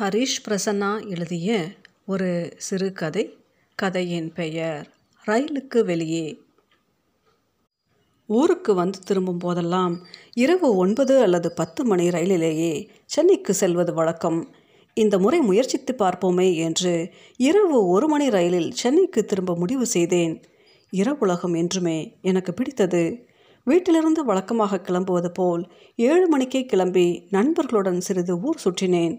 ஹரிஷ் பிரசன்னா எழுதிய ஒரு சிறுகதை கதையின் பெயர் ரயிலுக்கு வெளியே. ஊருக்கு வந்து திரும்பும் போதெல்லாம் இரவு ஒன்பது அல்லது பத்து மணி ரயிலிலேயே சென்னைக்கு செல்வது வழக்கம். இந்த முறை முயற்சித்து பார்ப்போமே என்று இரவு ஒரு மணி ரயிலில் சென்னைக்கு திரும்ப முடிவு செய்தேன். இரவுலகம் என்றுமே எனக்கு பிடித்தது. வீட்டிலிருந்து வழக்கமாக கிளம்புவது போல் ஏழு மணிக்கே கிளம்பி நண்பர்களுடன் சிறிது ஊர் சுற்றினேன்.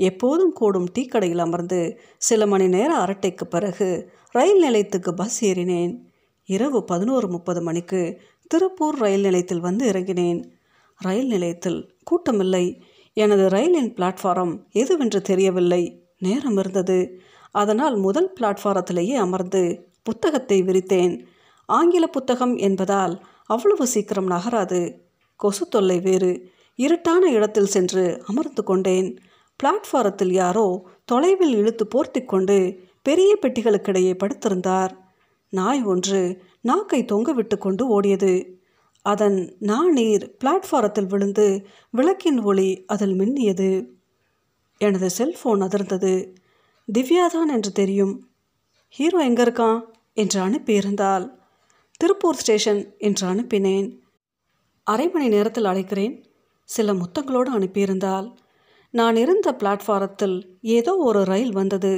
எப்போதும் கூடும் டீ கடையில் அமர்ந்து சில மணி நேர அரட்டைக்கு பிறகு ரயில் நிலையத்துக்கு பஸ் ஏறினேன். இரவு பதினோரு முப்பது மணிக்கு திருப்பூர் ரயில் நிலையத்தில் வந்து இறங்கினேன். ரயில் நிலையத்தில் கூட்டமில்லை. எனது ரயிலின் பிளாட்ஃபாரம் எதுவென்று தெரியவில்லை. நேரம் இருந்தது. அதனால் முதல் பிளாட்ஃபாரத்திலேயே அமர்ந்து புத்தகத்தை விரித்தேன். ஆங்கில புத்தகம் என்பதால் அவ்வளவு சீக்கிரம் நகராது. கொசு தொல்லை வேறு. இருட்டான இடத்தில் சென்று அமர்ந்து கொண்டேன். பிளாட்ஃபாரத்தில் யாரோ தொலைவில் இழுத்து போர்த்தி கொண்டு பெரிய பெட்டிகளுக்கிடையே படுத்திருந்தார். நாய் ஒன்று நாக்கை தொங்கவிட்டு கொண்டு ஓடியது. அதன் நாணீர் பிளாட்ஃபாரத்தில் விழுந்து விளக்கின் ஒளி அதில் மின்னியது. எனது செல்போன் அதிர்ந்தது. திவ்யாதான் என்று தெரியும். ஹீரோ எங்கே இருக்கான் என்று அனுப்பியிருந்தால் திருப்பூர் ஸ்டேஷன் என்று அனுப்பினேன். அரை மணி நேரத்தில் அழைக்கிறேன் சில முத்தங்களோடு அனுப்பியிருந்தால் நான் இருந்த பிளாட்ஃபாரத்தில் ஏதோ ஒரு ரயில் வந்தது.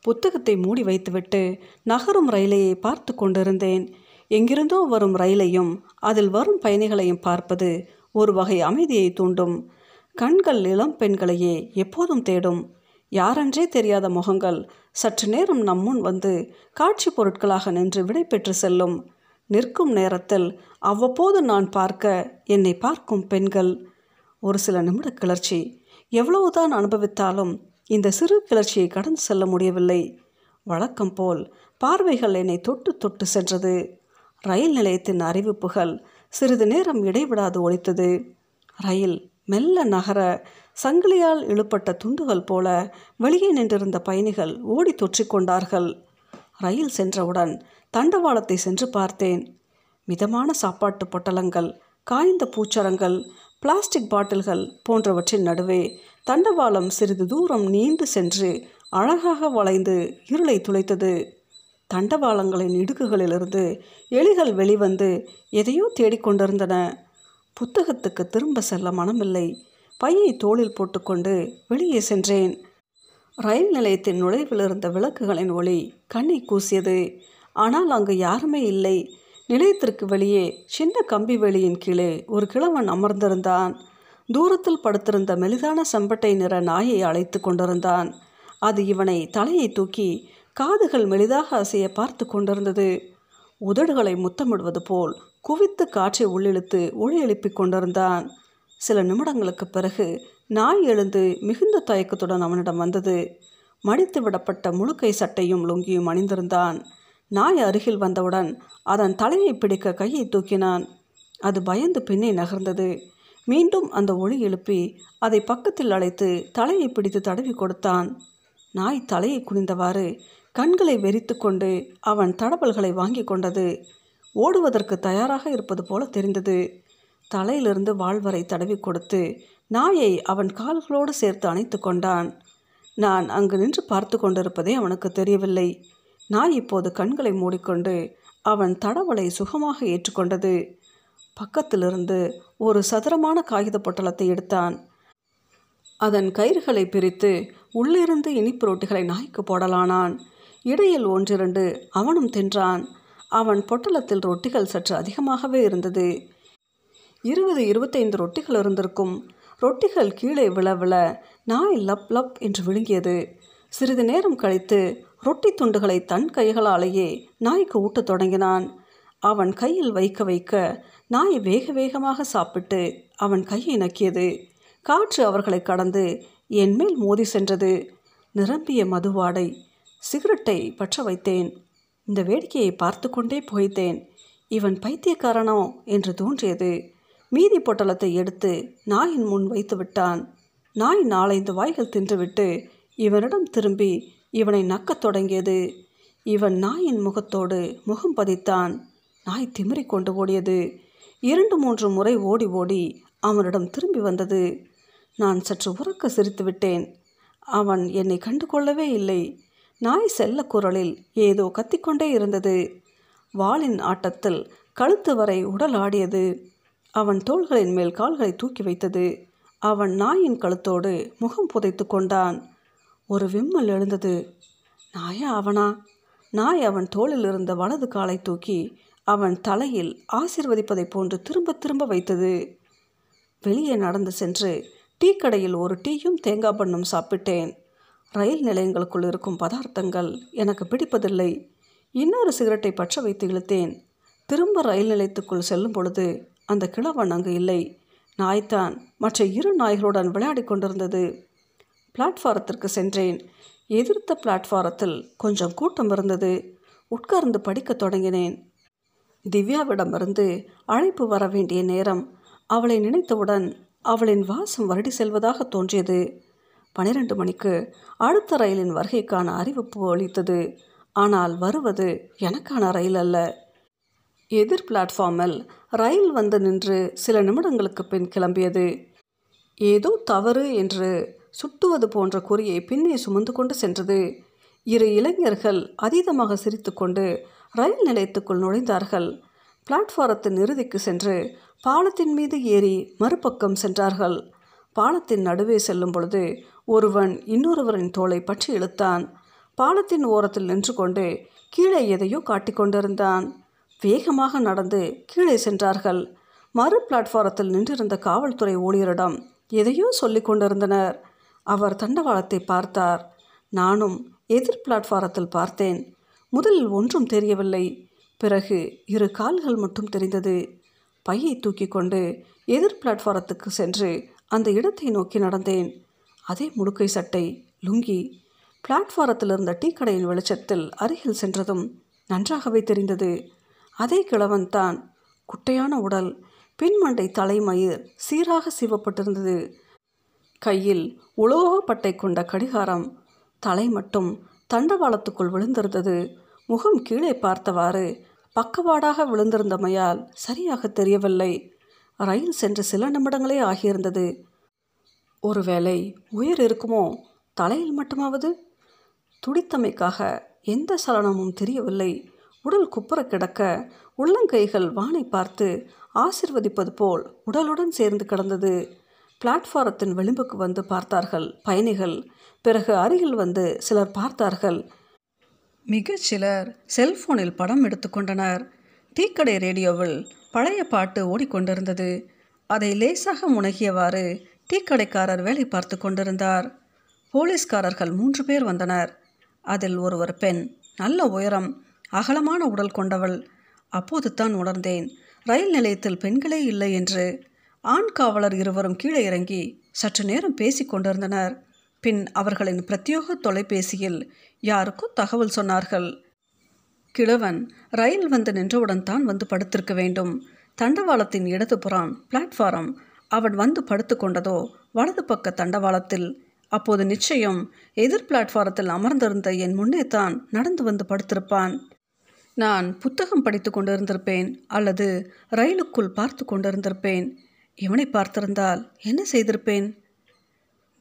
புத்தகத்தை மூடி வைத்துவிட்டு நகரும் ரயிலையை பார்த்து கொண்டிருந்தேன். எங்கிருந்தோ வரும் ரயிலையும் அதில் வரும் பயணிகளையும் பார்ப்பது ஒரு வகை அமைதியை தூண்டும். கண்கள் இளம் பெண்களையே எப்போதும் தேடும். யாரென்றே தெரியாத முகங்கள் சற்று நேரம் நம் முன் வந்து காட்சி பொருட்களாக நின்று விடை பெற்று செல்லும். நிற்கும் நேரத்தில் அவ்வப்போது நான் பார்க்க என்னை பார்க்கும் பெண்கள். ஒரு சில நிமிட கிளர்ச்சி. எவ்வளவுதான் அனுபவித்தாலும் இந்த சிறு கிளர்ச்சியை கடந்து செல்ல முடியவில்லை. வழக்கம் போல் பார்வைகள் என்னை தொட்டு தொட்டு சென்றது. ரயில் நிலையத்தின் அறிவிப்புகள் சிறிது நேரம் இடைவிடாது ஒழித்தது ரயில் மெல்ல நகர சங்கிலியால் இழுப்பட்ட துண்டுகள் போல வெளியே நின்றிருந்த பயணிகள் ஓடி தொற்றிக்கொண்டார்கள் ரயில் சென்றவுடன் தண்டவாளத்தை சென்று பார்த்தேன். மிதமான சாப்பாட்டு பொட்டலங்கள் காய்ந்த பூச்சரங்கள் பிளாஸ்டிக் பாட்டில்கள் போன்றவற்றின் நடுவே தண்டவாளம் சிறிது தூரம் நீண்டு சென்று அழகாக வளைந்து இருளை துளைத்தது. தண்டவாளங்களின் இடுக்குகளிலிருந்து எலிகள் வெளிவந்து எதையோ தேடிக்கொண்டிருந்தன புத்தகத்துக்கு திரும்ப செல்ல மனமில்லை. பையை தோளில் போட்டுக்கொண்டு வெளியே சென்றேன். ரயில் நிலையத்தின் நுழைவில் இருந்த விளக்குகளின் ஒளி கண்ணை கூசியது. ஆனால் அங்கு யாருமே இல்லை. நிலையத்திற்கு வெளியே சின்ன கம்பி வெளியின் கீழே ஒரு கிழவன் அமர்ந்திருந்தான். தூரத்தில் படுத்திருந்த மெலிதான செம்பட்டை நிற நாயை அழைத்து கொண்டிருந்தான். அது இவனை தலையை தூக்கி காதுகள் மெலிதாக அசைய பார்த்து கொண்டிருந்தது. உதடுகளை முத்தமிடுவது போல் குவித்து காற்றை உள்ளிழுத்து ஒளி எழுப்பிக் கொண்டிருந்தான். சில நிமிடங்களுக்கு பிறகு நாய் எழுந்து மிகுந்த தயக்கத்துடன் அவனிடம் வந்தது. மடித்து விடப்பட்ட முழுக்கை சட்டையும் லுங்கியும் அணிந்திருந்தான். நாய் அருகில் வந்தவுடன் அதன் தலையை பிடிக்க கையை தூக்கினான். அது பயந்து பின்னே நகர்ந்தது. மீண்டும் அந்த ஒளி எழுப்பி அதை பக்கத்தில் அழைத்து தலையை பிடித்து தடவி கொடுத்தான். நாய் தலையை குனிந்தவாறு கண்களை வெறித்து கொண்டு அவன் தடவல்களை வாங்கி கொண்டது. ஓடுவதற்கு தயாராக இருப்பது போல தெரிந்தது. தலையிலிருந்து வாழ்வரை தடவி கொடுத்து நாயை அவன் கால்களோடு சேர்த்து அணைத்து கொண்டான். நான் அங்கு நின்று பார்த்து கொண்டிருப்பதே அவனுக்கு தெரியவில்லை. நாய் இப்போது கண்களை மூடிக்கொண்டு அவன் தடவலை சுகமாக ஏற்றுக்கொண்டது. பக்கத்திலிருந்து ஒரு சதுரமான காகித பொட்டலத்தை எடுத்தான். அதன் கயிறுகளை பிரித்து உள்ளிருந்து இனிப்பு ரொட்டிகளை நாய்க்கு போடலானான். இடையில் ஒன்றிரண்டு அவனும் தின்றான். அவன் பொட்டலத்தில் ரொட்டிகள் சற்று அதிகமாகவே இருந்தது. இருபது இருபத்தைந்து ரொட்டிகள் இருந்திருக்கும். ரொட்டிகள் கீழே விழ விழ நாய் லப் லப் என்று விழுங்கியது. சிறிது நேரம் கழித்து ரொட்டி துண்டுகளை தன் கைகளாலேயே நாய்க்கு ஊட்டத் தொடங்கினான். அவன் கையில் வைக்க வைக்க நாய் வேக வேகமாக சாப்பிட்டு அவன் கையை நக்கியது. காற்று அவர்களை கடந்து என்மேல் மோதி சென்றது. நிரம்பிய மதுவாடை சிகரெட்டை பற்ற வைத்தேன். இந்த வேடிக்கையை பார்த்து கொண்டே போய்த்தேன் இவன் பைத்தியக்காரனோ என்று தோன்றியது. மீதி பொட்டலத்தை எடுத்து நாயின் முன் வைத்து விட்டான் நாய் நாலைந்து வாய்கள் தின்றுவிட்டு இவனிடம் திரும்பி இவனை நக்கத் தொடங்கியது. இவன் நாயின் முகத்தோடு முகம் பதித்தான். நாய் திமிரிக்கொண்டு ஓடியது. இரண்டு மூன்று முறை ஓடி ஓடி அவனிடம் திரும்பி வந்தது. நான் சற்று உறக்க சிரித்து விட்டேன். அவன் என்னை கண்டு கொள்ளவே இல்லை. நாய் செல்ல குரலில் ஏதோ கத்திக்கொண்டே இருந்தது. வாளின் ஆட்டத்தில் கழுத்து வரை உடல் ஆடியது. அவன் தோள்களின் மேல் கால்களை தூக்கி வைத்தது. அவன் நாயின் கழுத்தோடு முகம் புதைத்து கொண்டான். ஒரு விம்மல் எழுந்தது. நாயா அவனா? நாய் அவன் தோளில் இருந்த வலது காலை தூக்கி அவன் தலையில் ஆசிர்வதிப்பதைப் போன்று திரும்ப திரும்ப வைத்தது. வெளியே நடந்து சென்று டீ கடையில் ஒரு டீயும் தேங்காய் பண்ணும் சாப்பிட்டேன். ரயில் நிலையங்களுக்குள் இருக்கும் பதார்த்தங்கள் எனக்கு பிடிப்பதில்லை. இன்னொரு சிகரெட்டை பற்ற வைத்து இழுத்தேன். திரும்ப ரயில் நிலையத்துக்குள் செல்லும் பொழுது அந்த கிழவன் அங்கு இல்லை. நாய்தான் மற்ற இரு நாய்களுடன் விளையாடி கொண்டிருந்தது. பிளாட்ஃபாரத்திற்கு சென்றேன். எதிர்த்த பிளாட்ஃபாரத்தில் கொஞ்சம் கூட்டம் இருந்தது. உட்கார்ந்து படிக்க தொடங்கினேன். திவ்யாவிடமிருந்து அழைப்பு வர வேண்டிய நேரம் அவளை நினைத்தவுடன் அவளின் வாசம் வருடி செல்வதாக தோன்றியது. பனிரெண்டு மணிக்கு அடுத்த ரயிலின் வருகைக்கான அறிவிப்பு அளித்தது ஆனால் வருவது எனக்கான ரயில் அல்ல. எதிர் பிளாட்ஃபார்மில் ரயில் வந்து நின்று சில நிமிடங்களுக்கு பின் கிளம்பியது. ஏதோ தவறு என்று சுட்டுவது போன்ற குறியை பின்னே சுமந்து கொண்டு சென்றது. இரு இளைஞர்கள் அதீதமாக சிரித்துக்கொண்டு ரயில் நிலையத்துக்குள் நுழைந்தார்கள். பிளாட்ஃபாரத்தின் இறுதிக்கு சென்று பாலத்தின் மீது ஏறி மறுபக்கம் சென்றார்கள். பாலத்தின் நடுவே செல்லும் பொழுது ஒருவன் இன்னொருவரின் தோலை பற்றி இழுத்தான். பாலத்தின் ஓரத்தில் நின்று கொண்டு கீழே எதையோ காட்டிக்கொண்டிருந்தான் வேகமாக நடந்து கீழே சென்றார்கள். மறு பிளாட்ஃபாரத்தில் நின்றிருந்த காவல்துறை ஊழியரிடம் எதையோ சொல்லிக் கொண்டிருந்தனர். அவர் தண்டவாளத்தை பார்த்தார். நானும் எதிர் பிளாட்ஃபாரத்தில் பார்த்தேன். முதலில் ஒன்றும் தெரியவில்லை. பிறகு இரு கால்கள் மட்டும் தெரிந்தது. பையை தூக்கி கொண்டு எதிர் பிளாட்ஃபாரத்துக்கு சென்று அந்த இடத்தை நோக்கி நடந்தேன். அதே முடுக்கை சட்டை லுங்கி பிளாட்ஃபாரத்தில் இருந்த டீ கடையின் வெளிச்சத்தில் அருகில் சென்றதும் நன்றாகவே தெரிந்தது. அதே கிழவன் தான் குட்டையான உடல் பின்மண்டை தலைமயிர் சீராக சீவப்பட்டிருந்தது. கையில் உலோகப்பட்டை கொண்ட கடிகாரம். தலை மட்டும் தண்டவாளத்துக்குள் விழுந்திருந்தது. முகம் கீழே பார்த்தவாறு பக்கவாடாக விழுந்திருந்தமையால் சரியாக தெரியவில்லை. ரயில் சென்று சில நிமிடங்களே ஆகியிருந்தது. ஒருவேளை உயிர் இருக்குமோ? தலையில் மட்டுமாவது? துடித்தமைக்காக எந்த சலனமும் தெரியவில்லை. உடல் குப்புற கிடக்க உள்ளங்கைகள் வானை பார்த்து ஆசிர்வதிப்பது போல் உடலுடன் சேர்ந்து கிடந்தது. பிளாட்ஃபாரத்தின் விளிம்புக்கு வந்து பார்த்தார்கள். பயணிகள் பிறகு அருகில் வந்து சிலர் பார்த்தார்கள். மிகச் சிலர் செல்போனில் படம் எடுத்துக்கொண்டனர் டீக்கடை ரேடியோவில் பழைய பாட்டு ஓடிக்கொண்டிருந்தது. அதை லேசாக முனகியவாறு டீக்கடைக்காரர் வேலை பார்த்து கொண்டிருந்தார். போலீஸ்காரர்கள் மூன்று பேர் வந்தனர். அதில் ஒருவர் பெண். நல்ல உயரம் அகலமான உடல் கொண்டவள். அப்போது தான் உணர்ந்தேன் ரயில் நிலையத்தில் பெண்களே இல்லை என்று. ஆண் காவலர் இருவரும் கீழே இறங்கி சற்று நேரம் பேசிக் கொண்டிருந்தனர். பின் அவர்களின் பிரத்யோக தொலைபேசியில் யாருக்கோ தகவல் சொன்னார்கள். கிழவன் ரயில் வந்து நின்றவுடன் தான் வந்து படுத்திருக்க வேண்டும். தண்டவாளத்தின் இடதுபுறம் பிளாட்ஃபாரம். அவன் வந்து படுத்து கொண்டதோ வலது பக்க தண்டவாளத்தில். அப்போது நிச்சயம் எதிர் பிளாட்ஃபாரத்தில் அமர்ந்திருந்த என் முன்னே தான் நடந்து வந்து படுத்திருப்பான். நான் புத்தகம் படித்து கொண்டிருந்திருப்பேன் அல்லது ரயிலுக்குள் பார்த்து கொண்டிருந்திருப்பேன். இவனை பார்த்திருந்தால் என்ன செய்திருப்பேன்?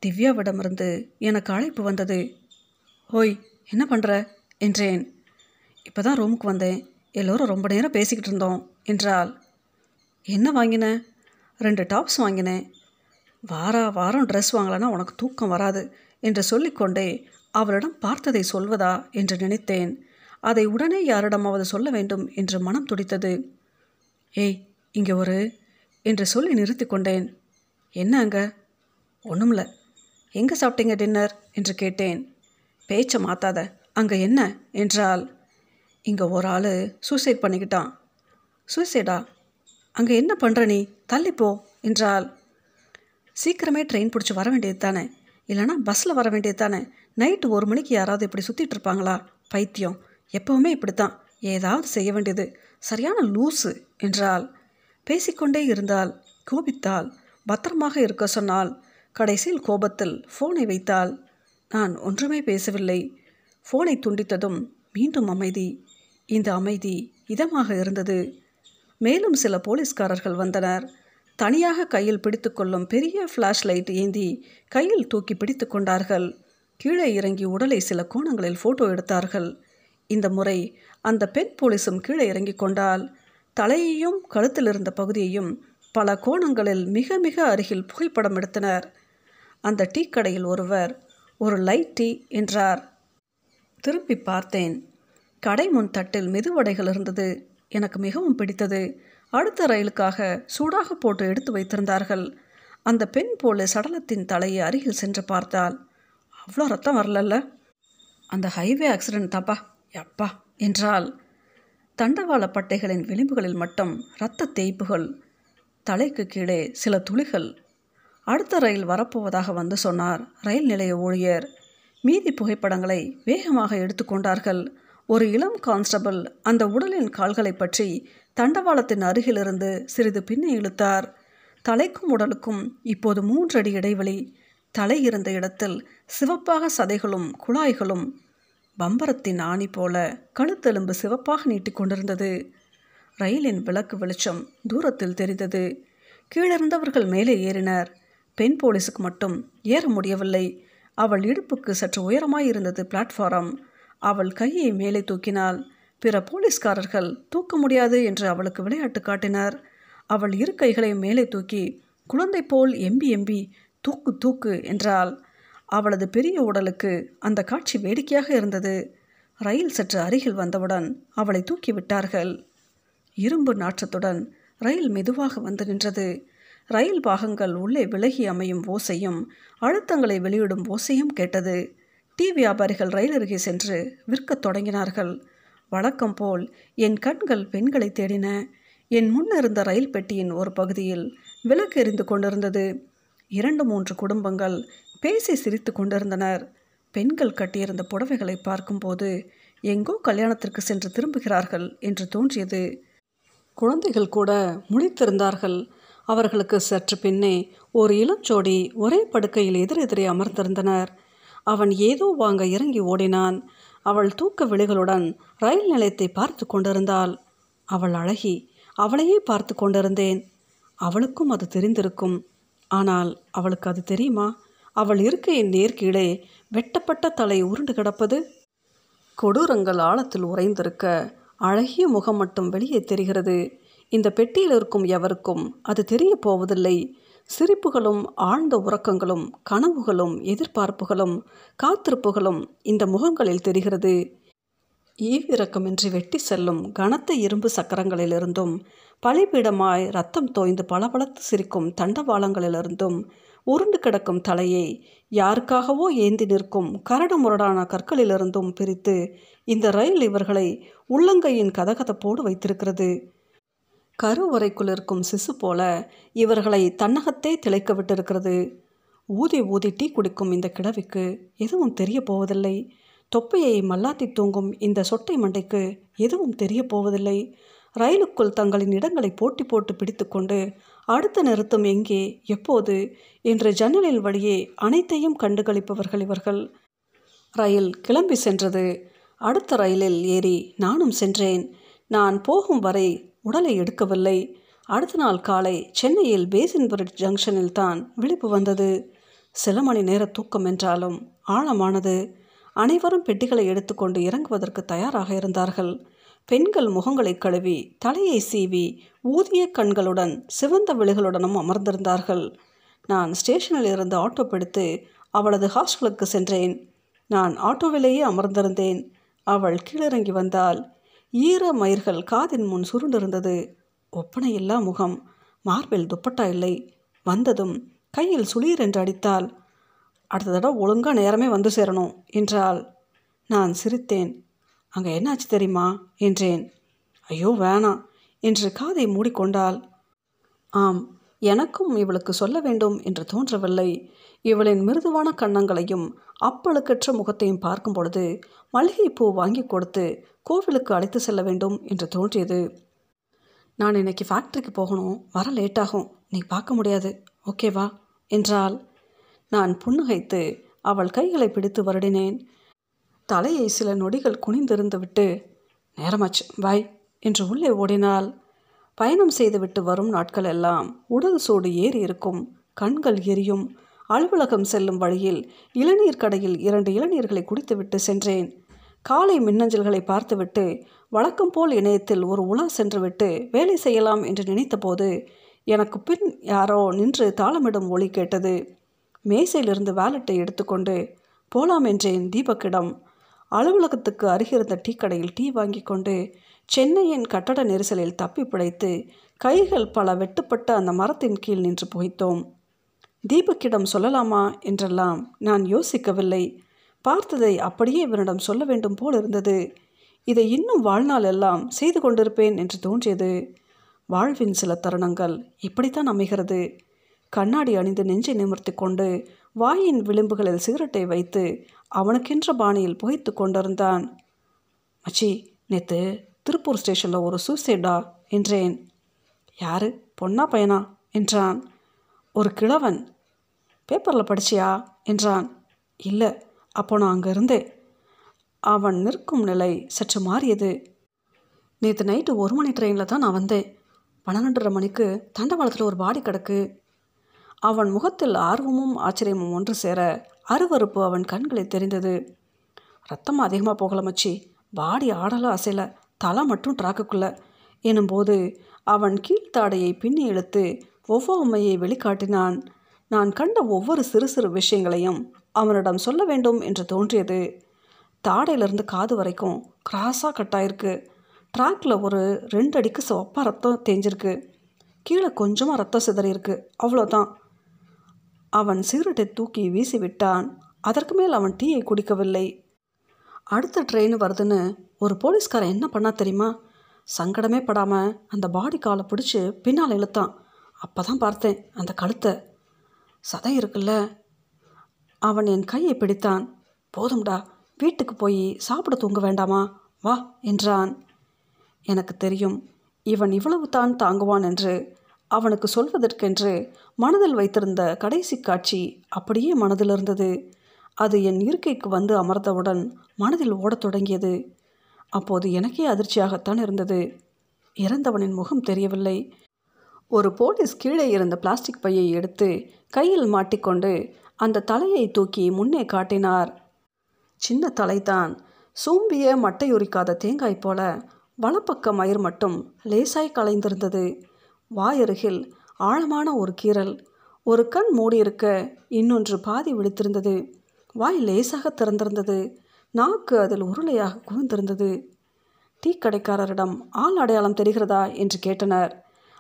திவ்யாவிடமிருந்து எனக்கு அழைப்பு வந்தது. ஓய் என்ன பண்ணுற என்றேன். இப்போ தான் ரூமுக்கு வந்தேன். எல்லோரும் ரொம்ப நேரம் பேசிக்கிட்டு இருந்தோம் என்றால் என்ன வாங்கினேன் ரெண்டு டாப்ஸ் வாங்கினேன். வாரா வாரம் ட்ரெஸ் வாங்கலைன்னா உனக்கு தூக்கம் வராது என்று சொல்லிக்கொண்டே அவளிடம் பார்த்ததை சொல்வதா என்று நினைத்தேன். அதை உடனே யாரிடமாவது சொல்ல வேண்டும் என்று மனம் துடித்தது. ஏய் இங்கே ஒரு என்று சொல்லி நிறுத்தி கொண்டேன். என்ன அங்கே? ஒன்றுமில்ல எங்கே சாப்பிட்டீங்க டின்னர் என்று கேட்டேன். பேச்சை மாத்தாத. அங்கே என்ன? என்றால் இங்கே ஒரு ஆள் சூசைட் பண்ணிக்கிட்டான். சூசைடா அங்கே என்ன பண்ணுற நீ? தள்ளிப்போ என்றால் சீக்கிரமே ட்ரெயின் பிடிச்சி வர வேண்டியது தானே? இல்லைனா பஸ்ஸில் வர வேண்டியது தானே? நைட்டு ஒரு மணிக்கு யாராவது இப்படி சுற்றிட்டு இருப்பாங்களா? பைத்தியம். எப்போவுமே இப்படி தான் ஏதாவது செய்ய வேண்டியது. சரியான லூஸு என்றால் பேசிக்கொண்டே இருந்தால் கோபித்தால் பத்திரமாக இருக்க சொன்னால் கடைசியில் கோபத்தில் ஃபோனை வைத்தால் நான் ஒன்றுமே பேசவில்லை. ஃபோனை துண்டித்ததும் மீண்டும் அமைதி. இந்த அமைதி இதமாக இருந்தது. மேலும் சில போலீஸ்காரர்கள் வந்தனர். தனியாக கையில் பிடித்துக்கொள்ளும் பெரிய ஃப்ளாஷ் லைட் ஏந்தி கையில் தூக்கி பிடித்து கொண்டார்கள். கீழே இறங்கி உடலை சில கோணங்களில் ஃபோட்டோ எடுத்தார்கள். இந்த முறை அந்த பெண் போலீஸும் கீழே இறங்கி கொண்டால் தலையையும் கழுத்தில் இருந்த பகுதியையும் பல கோணங்களில் மிக மிக அருகில் புகைப்படம் எடுத்தனர். அந்த டீ கடையில் ஒருவர் ஒரு லைட் டீ என்றார். திரும்பி பார்த்தேன். கடை முன் தட்டில் மெதுவடைகள் இருந்தது. எனக்கு மிகவும் பிடித்தது. அடுத்த ரயிலுக்காக சூடாக போட்டு எடுத்து வைத்திருந்தார்கள். அந்த பெண் போல சடலத்தின் தலையை அருகில் சென்று பார்த்தால் அவ்வளோ ரத்தம் வரலல்ல? அந்த ஹைவே ஆக்சிடென்ட் தாப்பா எப்பா என்றால் தண்டவாள பட்டைகளின் விளிம்புகளில் மட்டும் இரத்த தேய்ப்புகள் தலைக்கு கீழே சில துளிகள். அடுத்த ரயில் வரப்போவதாக வந்து சொன்னார் ரயில் நிலைய ஊழியர். மீதி புகைப்படங்களை வேகமாக எடுத்துக்கொண்டார்கள் ஒரு இளம் கான்ஸ்டபிள் அந்த உடலின் கால்களை பற்றி தண்டவாளத்தின் அருகிலிருந்து சிறிது பின்னே இழுத்தார். தலைக்கும் உடலுக்கும் இப்போது மூன்றடி இடைவெளி. தலை இருந்த இடத்தில் சிவப்பாக சதைகளும் குழாய்களும் பம்பரத்தின் ஆணி போல கழுத்தெலும்பு சிவப்பாக நீட்டிக்கொண்டிருந்தது ரயிலின் விளக்கு வெளிச்சம் தூரத்தில் தெரிந்தது. கீழிருந்தவர்கள் மேலே ஏறினர். பெண் போலீஸுக்கு மட்டும் ஏற முடியவில்லை. அவள் இடுப்புக்கு சற்று உயரமாயிருந்தது பிளாட்ஃபாரம். அவள் கையை மேலே தூக்கினாள். பிற போலீஸ்காரர்கள் தூக்க முடியாது என்று அவளுக்கு விளையாட்டு காட்டினர். அவள் இரு கைகளை மேலே தூக்கி குழந்தை போல் எம்பி எம்பி தூக்கு தூக்கு என்றால் அவளது பெரிய உடலுக்கு அந்த காட்சி வேடிக்கையாக இருந்தது. ரயில் சற்று அருகில் வந்தவுடன் அவளை தூக்கி விட்டார்கள். இரும்பு நாற்றத்துடன் ரயில் மெதுவாக வந்து நின்றது. ரயில் பாகங்கள் உள்ளே விலகி அமையும் ஓசையும் அழுத்தங்களை வெளியிடும் ஓசையும் கேட்டது. டீ வியாபாரிகள் ரயில் அருகே சென்று விற்கத் தொடங்கினார்கள். வழக்கம் போல் என் கண்கள் பெண்களை தேடின. என் முன்னிருந்த ரயில் பெட்டியின் ஒரு பகுதியில் விளக்கு எரிந்து கொண்டிருந்தது. இரண்டு மூன்று குடும்பங்கள் பேசி சிரித்து கொண்டிருந்தனர். பெண்கள் கட்டியிருந்த புடவைகளை பார்க்கும்போது எங்கோ கல்யாணத்திற்கு சென்று திரும்புகிறார்கள் என்று தோன்றியது. குழந்தைகள் கூட முழித்திருந்தார்கள். அவர்களுக்கு சற்று பின்னே ஒரு இளஞ்சோடி ஒரே படுக்கையில் எதிரெதிரே அமர்ந்திருந்தனர். அவன் ஏதோ வாங்க இறங்கி ஓடினான். அவள் தூக்க விழிகளுடன் ரயில் நிலையத்தை பார்த்து கொண்டிருந்தாள். அவள் அழகி அவளையே பார்த்து கொண்டிருந்தேன். அவளுக்கும் அது தெரிந்திருக்கும். ஆனால் அவளுக்கு அது தெரியுமா? அவள் இருக்கையின் நேர்கீழே வெட்டப்பட்ட தலை உருண்டு கிடப்பது. கொடூரங்கள் ஆழத்தில் உறைந்திருக்க அழகிய முகம் மட்டும் வெளியே தெரிகிறது. இந்த பெட்டியில் இருக்கும் எவருக்கும் அது தெரிய போவதில்லை. சிரிப்புகளும் ஆழ்ந்த உறக்கங்களும் கனவுகளும் எதிர்பார்ப்புகளும் காத்திருப்புகளும் இந்த முகங்களில் தெரிகிறது. ஈவிரக்கமின்றி வெட்டி செல்லும் கனத்த இரும்பு சக்கரங்களிலிருந்தும் பலிபீடமாய் ரத்தம் தோய்ந்து பளபளத்து சிரிக்கும் தண்டவாளங்களிலிருந்தும் உருண்டு கிடக்கும் தலையை யாருக்காகவோ ஏந்தி நிற்கும் கரடு முரடான கற்களிலிருந்தும் பிரித்து இந்த ரயில் இவர்களை உள்ளங்கையின் கதகதப்போடு வைத்திருக்கிறது. கருவறைக்குள் இருக்கும் சிசு போல இவர்களை தன்னகத்தே திளைக்க விட்டிருக்கிறது. ஊதி ஊதி டீ குடிக்கும் இந்த கிழவிக்கு எதுவும் தெரிய போவதில்லை. தொப்பையை மல்லாத்தி தூங்கும் இந்த சொட்டை மண்டைக்கு எதுவும் தெரிய போவதில்லை. ரயிலுக்குள் தங்களின் இடங்களை போட்டி போட்டு பிடித்துக்கொண்டு அடுத்த நிறுத்தம் எங்கே எப்போது என்ற ஜன்னலில் வழியே அனைத்தையும் கண்டுகளிப்பவர்கள் இவர்கள். ரயில் கிளம்பி சென்றது. அடுத்த ரயிலில் ஏறி நானும் சென்றேன். நான் போகும் வரை உடலை எடுக்கவில்லை. அடுத்த நாள் காலை சென்னையில் பேசின் பிரிட்ஜ் ஜங்ஷனில் தான் விழிப்பு வந்தது. சில மணி நேர தூக்கம் என்றாலும் ஆழமானது. அனைவரும் பெட்டிகளை எடுத்துக்கொண்டு இறங்குவதற்கு தயாராக இருந்தார்கள். பெண்கள் முகங்களை கழுவி தலையை சீவி ஊதிய கண்களுடன் சிவந்த விழிகளுடனும் அமர்ந்திருந்தார்கள். நான் ஸ்டேஷனில் இருந்து ஆட்டோ பிடித்து அவளது ஹாஸ்டலுக்கு சென்றேன். நான் ஆட்டோவிலேயே அமர்ந்திருந்தேன். அவள் கீழிறங்கி வந்தால் ஈர மயிர்கள் காதின் முன் சுருண்டிருந்தது. ஒப்பனையில்லா முகம். மார்பில் துப்பட்டா இல்லை. வந்ததும் கையில் சுளீர் என்று அடித்தாள். அடுத்த தடவை ஒழுங்காக நேரமே வந்து சேரணும் என்றாள். நான் சிரித்தேன். அங்கே என்னாச்சு தெரியுமா? என்றேன். ஐயோ வேணாம் என்று காதை மூடிக்கொண்டாள். ஆம் எனக்கும் இவளுக்கு சொல்ல வேண்டும் என்று தோன்றவில்லை. இவளின் மிருதுவான கன்னங்களையும் அப்பழுக்கற்ற முகத்தையும் பார்க்கும் பொழுது மல்லிகைப்பூ வாங்கி கொடுத்து கோவிலுக்கு அழைத்து செல்ல வேண்டும் என்று தோன்றியது. நான் இன்னைக்கு ஃபேக்ட்ரிக்கு போகணும். வர லேட்டாகும் நீ பார்க்க முடியாது. ஓகேவா என்றால் நான் புன்னகைத்து அவள் கைகளை பிடித்து வருடினேன். தலையை சில நொடிகள் குனிந்திருந்துவிட்டு நேரமாச்சு பாய் என்று உள்ளே ஓடினால் பயணம் செய்துவிட்டு வரும் நாட்கள் எல்லாம் உடல் சூடு ஏறி இருக்கும் கண்கள் எரியும். அலுவலகம் செல்லும் வழியில் இளநீர் கடையில் இரண்டு இளநீர்களை குடித்துவிட்டு சென்றேன். காலை மின்னஞ்சல்களை பார்த்துவிட்டு வழக்கம் போல் இணையத்தில் ஒரு உலா சென்றுவிட்டு வேலை செய்யலாம் என்று நினைத்தபோது எனக்கு பின் யாரோ நின்று தாளமிடும் ஒளி கேட்டது. மேசையிலிருந்து வேலட்டை எடுத்துக்கொண்டு போலாம் என்றேன் தீபக்கிடம். அலுவலகத்துக்கு அருகிருந்த டீ கடையில் டீ வாங்கி கொண்டு சென்னையின் கட்டட நெரிசலில் தப்பி பிழைத்து கைகள் பல வெட்டுப்பட்ட அந்த மரத்தின் கீழ் நின்று புகைத்தோம். தீபக்கிடம் சொல்லலாமா என்றெல்லாம் நான் யோசிக்கவில்லை. பார்த்ததை அப்படியே இவனிடம் சொல்ல வேண்டும் போல் இருந்தது. இதை இன்னும் வாழ்நாள் எல்லாம் செய்து கொண்டிருப்பேன் என்று தோன்றியது. வாழ்வின் சில தருணங்கள் இப்படித்தான் அமைகிறது. கண்ணாடி அணிந்து நெஞ்சை நிமிர்த்தி கொண்டு வாயின் விளிம்புகளில் சிகரெட்டை வைத்து அவனுக்கென்ற பாணியில் புகைத்து கொண்டிருந்தான். மச்சி நேற்று திருப்பூர் ஸ்டேஷனில் ஒரு சூசைடா என்றேன். யாரு? பொண்ணா பையனா? என்றான். ஒரு கிழவன். பேப்பரில் படிச்சியா? என்றான். இல்லை அப்போ நான் அங்கே இருந்தேன். அவன் நிற்கும் நிலை சற்று மாறியது. நேற்று நைட்டு ஒரு மணி ட்ரெயினில் தான் நான் வந்தேன். பன்னெண்டரை மணிக்கு தண்டவாளத்தில் ஒரு பாடி கிடக்கு. அவன் முகத்தில் ஆர்வமும் ஆச்சரியமும் ஒன்று சேர அருவறுப்பு அவன் கண்களில் தெரிந்தது. ரத்தம் அதிகமாக போகல மச்சி. பாடி ஆடலாம் அசையில. தலை மட்டும் ட்ராக்குக்குள்ள. எனும்போது அவன் கீழ்த்தாடையை பின்னி இழுத்து ஒவ்வொம்மையை வெளிக்காட்டினான். நான் கண்ட ஒவ்வொரு சிறு சிறு விஷயங்களையும் அவனிடம் சொல்ல வேண்டும் என்று தோன்றியது. தாடையிலிருந்து காது வரைக்கும் கிராஸாக கட்டாயிருக்கு. ட்ராக்கில் ஒரு ரெண்டு அடிக்கு சிவப்பாக ரத்தம் தேஞ்சிருக்கு. கீழே கொஞ்சமாக ரத்தம் சிதறியிருக்கு. அவ்வளோதான் அவன் சிகரெட்டை தூக்கி வீசி விட்டான் அதற்கு மேல் அவன் டீயை குடிக்கவில்லை. அடுத்த ட்ரெயின் வருதுன்னு ஒரு போலீஸ்காரன் என்ன பண்ணா தெரியுமா? சங்கடமே படாமல் அந்த பாடி காலை பிடிச்சி பின்னால் இழுத்தான். அப்போ தான் பார்த்தேன் அந்த கழுத்தை. சதை இருக்குல்ல. அவன் என் கையை பிடித்தான். போதும்டா வீட்டுக்கு போய் சாப்பிட தூங்க வேண்டாமா? வா என்றான். எனக்கு தெரியும் இவன் இவ்வளவு தான் தாங்குவான் என்று அவனுக்கு சொல்வதற்கென்று மனதில் வைத்திருந்த கடைசி காட்சி அப்படியே மனதில் இருந்தது. அது என் இருக்கைக்கு வந்து அமர்ந்தவுடன் மனதில் ஓடத் தொடங்கியது. அப்போது எனக்கே அதிர்ச்சியாகத்தான் இருந்தது. இறந்தவனின் முகம் தெரியவில்லை. ஒரு போலீஸ் கீழே இருந்த பிளாஸ்டிக் பையை எடுத்து கையில் மாட்டிக்கொண்டு அந்த தலையை தூக்கி முன்னே காட்டினார். சின்ன தலைதான். சூம்பிய மட்டையுரிக்காத தேங்காய் போல வலப்பக்க மயிர் மட்டும் லேசாய் கலைந்திருந்தது. வாயருகில் ஆழமான ஒரு கீறல். ஒரு கண் மூடியிருக்க இன்னொன்று பாதி விழித்திருந்தது. வாய் லேசாக திறந்திருந்தது. நாக்கு அதில் உருளையாக குவிந்திருந்தது. டீ கடைக்காரரிடம் ஆள் அடையாளம் தெரிகிறதா என்று கேட்டனர்.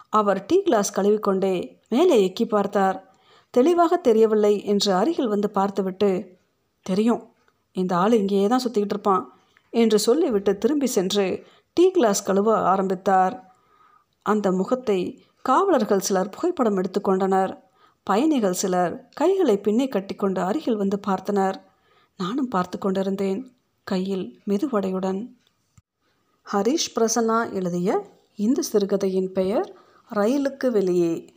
அவர் டீ கிளாஸ் கழுவிக்கொண்டே மேலே எக்கி பார்த்தார். தெளிவாக தெரியவில்லை என்று அருகில் வந்து பார்த்துவிட்டு தெரியும். இந்த ஆள் இங்கேயே தான் சுற்றிக்கிட்டு இருப்பான் என்று சொல்லிவிட்டு திரும்பி சென்று டீ கிளாஸ் கழுவ ஆரம்பித்தார். அந்த முகத்தை காவலர்கள் சிலர் புகைப்படம் எடுத்துக்கொண்டனர் பயணிகள் சிலர் கைகளை பின்னே கட்டிக்கொண்டு அருகில் வந்து பார்த்தனர். நானும் பார்த்து கொண்டிருந்தேன். கையில் மெதுவடையுடன். ஹரிஷ் பிரசன்னா எழுதிய இந்த சிறுகதையின் பெயர் ரயிலுக்கு வெளியே.